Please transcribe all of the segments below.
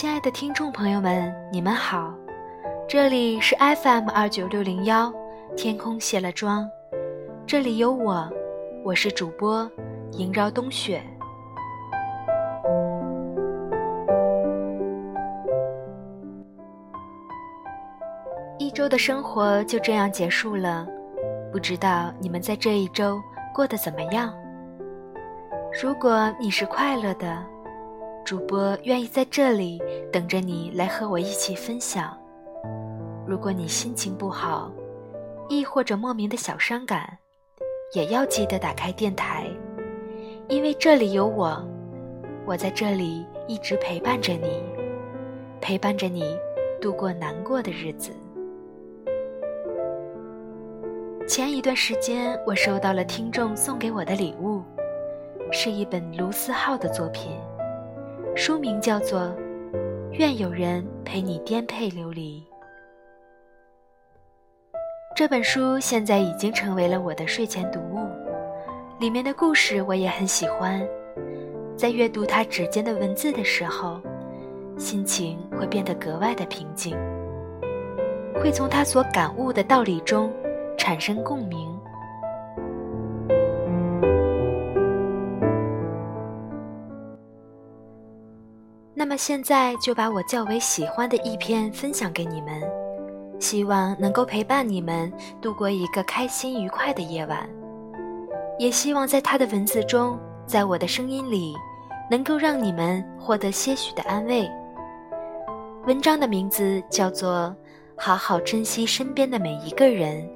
亲爱的听众朋友们，你们好，这里是 FM 二九六零幺，天空卸了妆，这里有我，我是主播萦绕冬雪。一周的生活就这样结束了，不知道你们在这一周过得怎么样？如果你是快乐的。主播愿意在这里等着你来和我一起分享。如果你心情不好，亦或者莫名的小伤感，也要记得打开电台，因为这里有我，我在这里一直陪伴着你，陪伴着你度过难过的日子。前一段时间，我收到了听众送给我的礼物，是一本卢思浩的作品。书名叫做《愿有人陪你颠沛流离》。这本书现在已经成为了我的睡前读物，里面的故事我也很喜欢。在阅读它指尖的文字的时候，心情会变得格外的平静，会从他所感悟的道理中产生共鸣。现在就把我较为喜欢的一篇分享给你们，希望能够陪伴你们度过一个开心愉快的夜晚，也希望在他的文字中，在我的声音里，能够让你们获得些许的安慰。文章的名字叫做《好好珍惜身边的每一个人，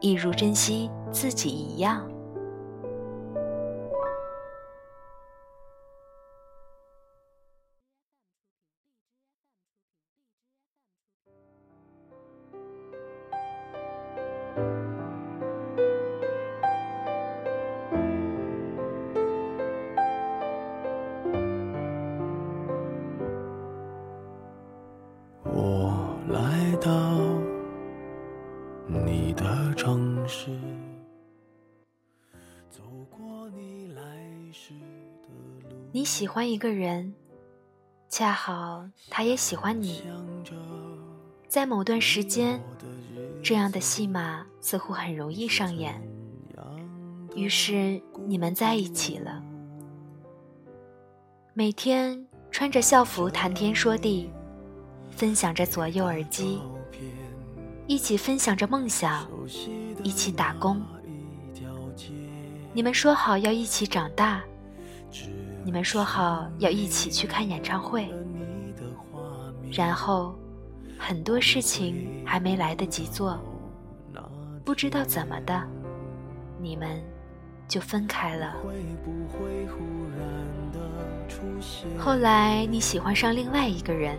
一如珍惜自己一样》。你喜欢一个人，恰好他也喜欢你。在某段时间，这样的戏码似乎很容易上演，于是你们在一起了。每天穿着校服谈天说地，分享着左右耳机，一起分享着梦想，一起打工。你们说好要一起长大。你们说好要一起去看演唱会，然后很多事情还没来得及做，不知道怎么的，你们就分开了。后来你喜欢上另外一个人，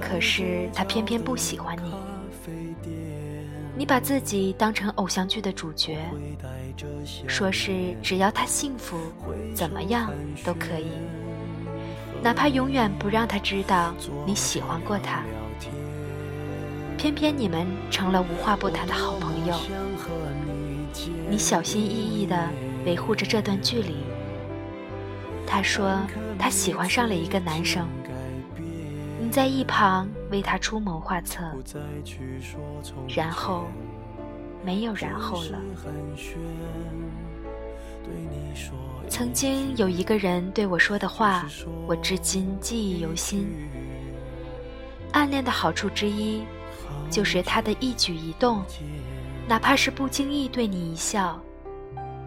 可是他偏偏不喜欢你。你把自己当成偶像剧的主角，说是只要他幸福，怎么样都可以，哪怕永远不让他知道你喜欢过他。偏偏你们成了无话不谈的好朋友，你小心翼翼地维护着这段距离。他说他喜欢上了一个男生。在一旁为他出谋划策，然后没有然后了。曾经有一个人对我说的话，我至今记忆犹新。暗恋的好处之一，就是他的一举一动，哪怕是不经意对你一笑，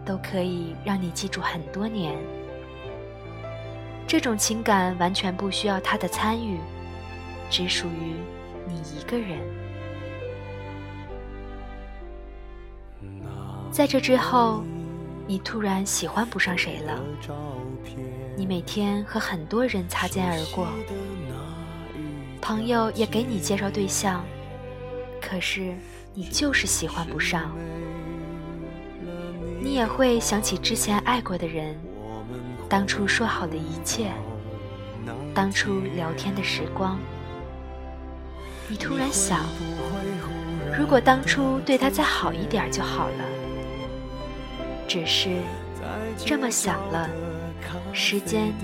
都可以让你记住很多年。这种情感完全不需要他的参与。只属于你一个人。在这之后，你突然喜欢不上谁了。你每天和很多人擦肩而过，朋友也给你介绍对象，可是你就是喜欢不上。你也会想起之前爱过的人，当初说好的一切，当初聊天的时光。你突然想，如果当初对他再好一点就好了。只是这么想了，时间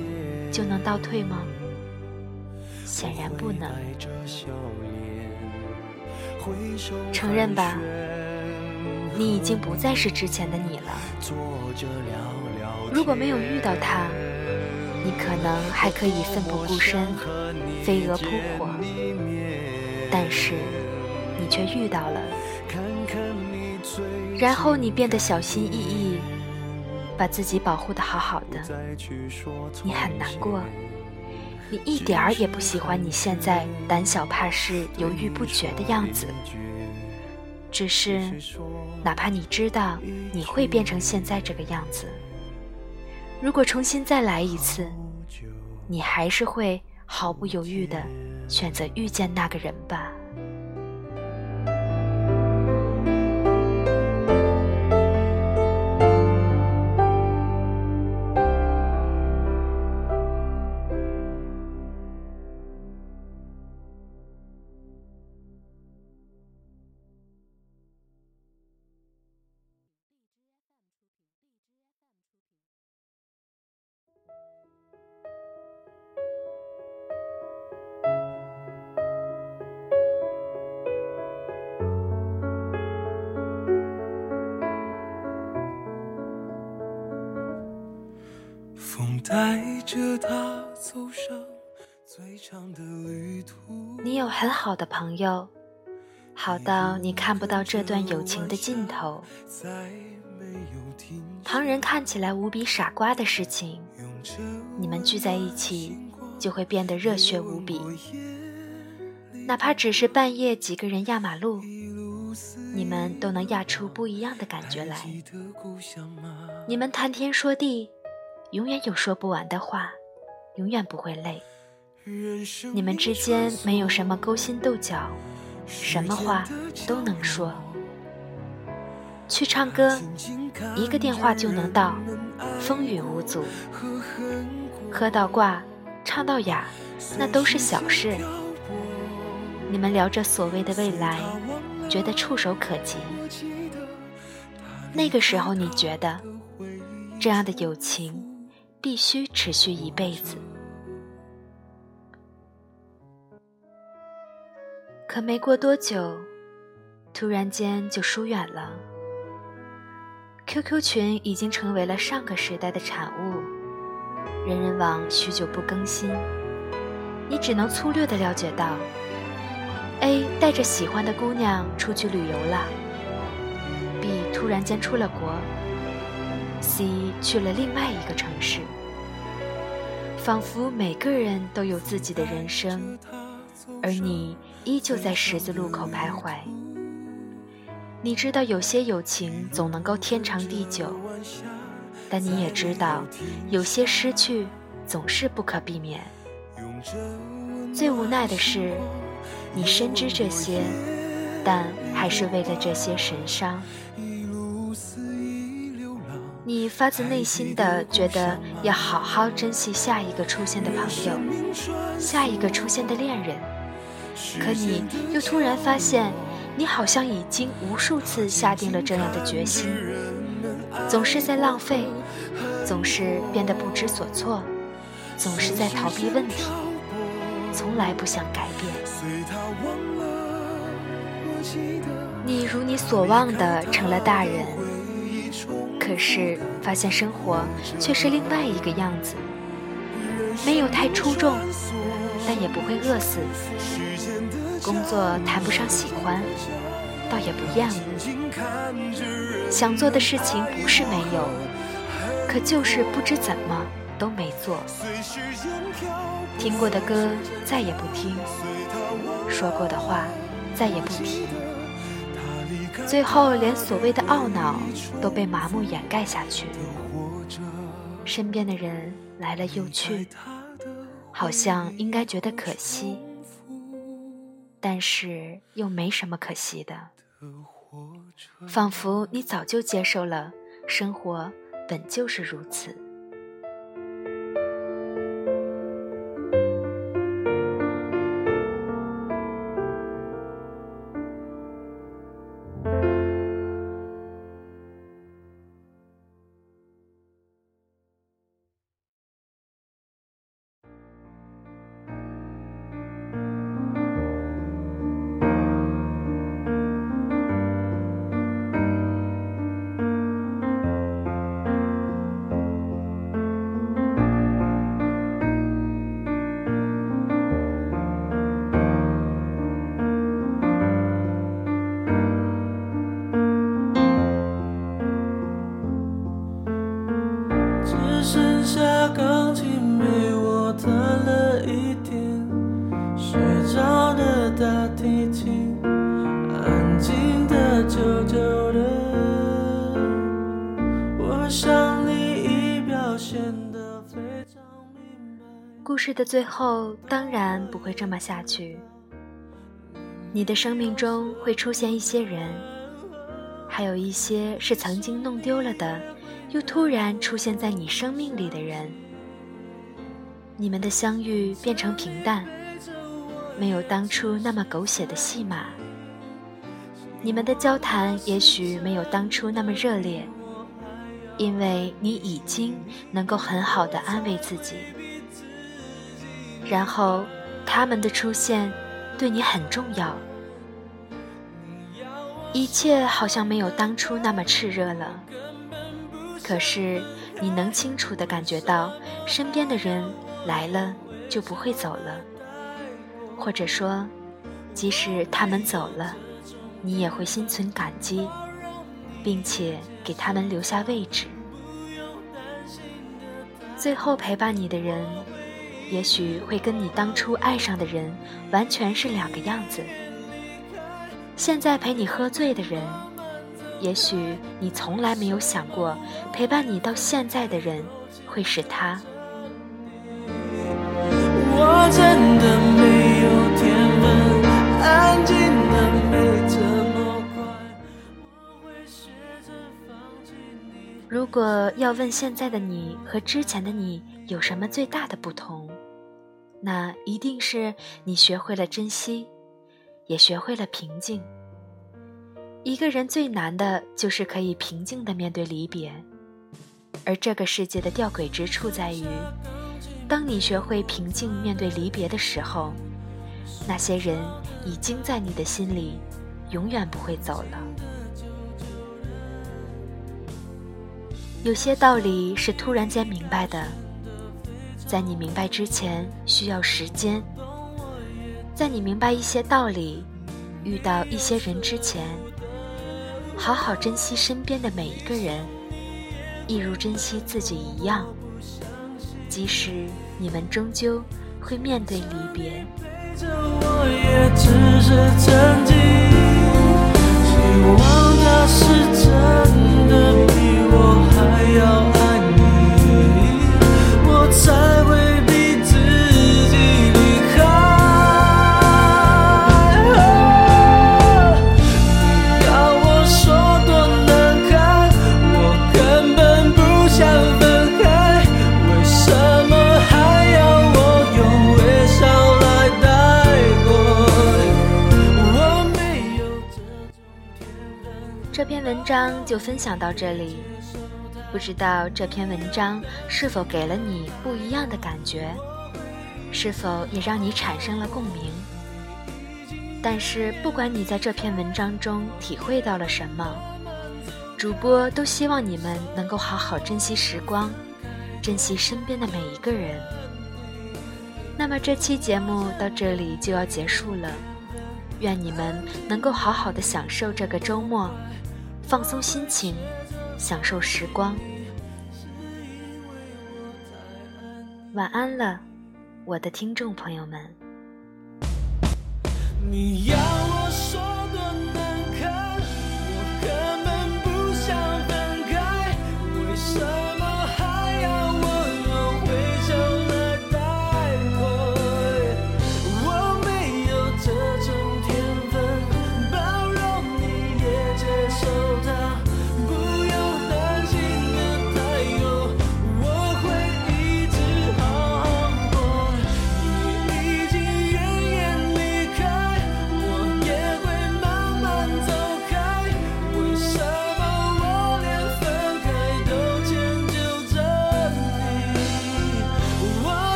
就能倒退吗？显然不能。承认吧，你已经不再是之前的你了。如果没有遇到他，你可能还可以奋不顾身，飞蛾扑火。但是，你却遇到了，然后你变得小心翼翼，把自己保护的好好的。你很难过。你一点儿也不喜欢你现在胆小怕事、犹豫不决的样子。只是，哪怕你知道你会变成现在这个样子，如果重新再来一次，你还是会毫不犹豫地选择遇见那个人吧。带着他走上最长的旅途。你有很好的朋友，好到你看不到这段友情的尽头。旁人看起来无比傻瓜的事情，你们聚在一起就会变得热血无比。哪怕只是半夜几个人压马路，你们都能压出不一样的感觉来。你们谈天说地。永远有说不完的话，永远不会累。你们之间没有什么勾心斗角，什么话都能说。去唱歌，一个电话就能到，风雨无阻。喝到挂，唱到哑，那都是小事。你们聊着所谓的未来，觉得触手可及。那个时候，你觉得这样的友情。必须持续一辈子，可没过多久，突然间就疏远了。QQ 群已经成为了上个时代的产物，人人网许久不更新，你只能粗略的了解到：A 带着喜欢的姑娘出去旅游了，B 突然间出了国。C 去了另外一个城市，仿佛每个人都有自己的人生，而你依旧在十字路口徘徊。你知道有些友情总能够天长地久，但你也知道有些失去总是不可避免。最无奈的是，你深知这些，但还是为了这些神伤。你发自内心的觉得要好好珍惜下一个出现的朋友，下一个出现的恋人，可你又突然发现，你好像已经无数次下定了这样的决心，总是在浪费，总是变得不知所措，总是在逃避问题，从来不想改变。你如你所望的成了大人。可是发现生活却是另外一个样子，没有太出众，但也不会饿死。工作谈不上喜欢，倒也不厌恶。想做的事情不是没有，可就是不知怎么都没做。听过的歌再也不听，说过的话再也不提。最后，连所谓的懊恼都被麻木掩盖下去。身边的人来了又去，好像应该觉得可惜，但是又没什么可惜的。仿佛你早就接受了，生活本就是如此。想你已表现得非常明白。故事的最后当然不会这么下去。你的生命中会出现一些人，还有一些是曾经弄丢了的，又突然出现在你生命里的人。你们的相遇变成平淡，没有当初那么狗血的戏码。你们的交谈也许没有当初那么热烈，因为你已经能够很好的安慰自己。然后，他们的出现对你很重要。一切好像没有当初那么炽热了，可是你能清楚的感觉到，身边的人来了就不会走了，或者说，即使他们走了。你也会心存感激，并且给他们留下位置。最后陪伴你的人，也许会跟你当初爱上的人完全是两个样子。现在陪你喝醉的人，也许你从来没有想过，陪伴你到现在的人会是他。我真的没如果要问现在的你和之前的你有什么最大的不同，那一定是你学会了珍惜，也学会了平静。一个人最难的就是可以平静的面对离别，而这个世界的吊诡之处在于，当你学会平静面对离别的时候，那些人已经在你的心里，永远不会走了。有些道理是突然间明白的，在你明白之前需要时间。在你明白一些道理、遇到一些人之前，好好珍惜身边的每一个人，一如珍惜自己一样。即使你们终究会面对离别。这篇文章就分享到这里，不知道这篇文章是否给了你不一样的感觉，是否也让你产生了共鸣？但是不管你在这篇文章中体会到了什么，主播都希望你们能够好好珍惜时光，珍惜身边的每一个人。那么这期节目到这里就要结束了，愿你们能够好好的享受这个周末。放松心情，享受时光。晚安了，我的听众朋友们。你要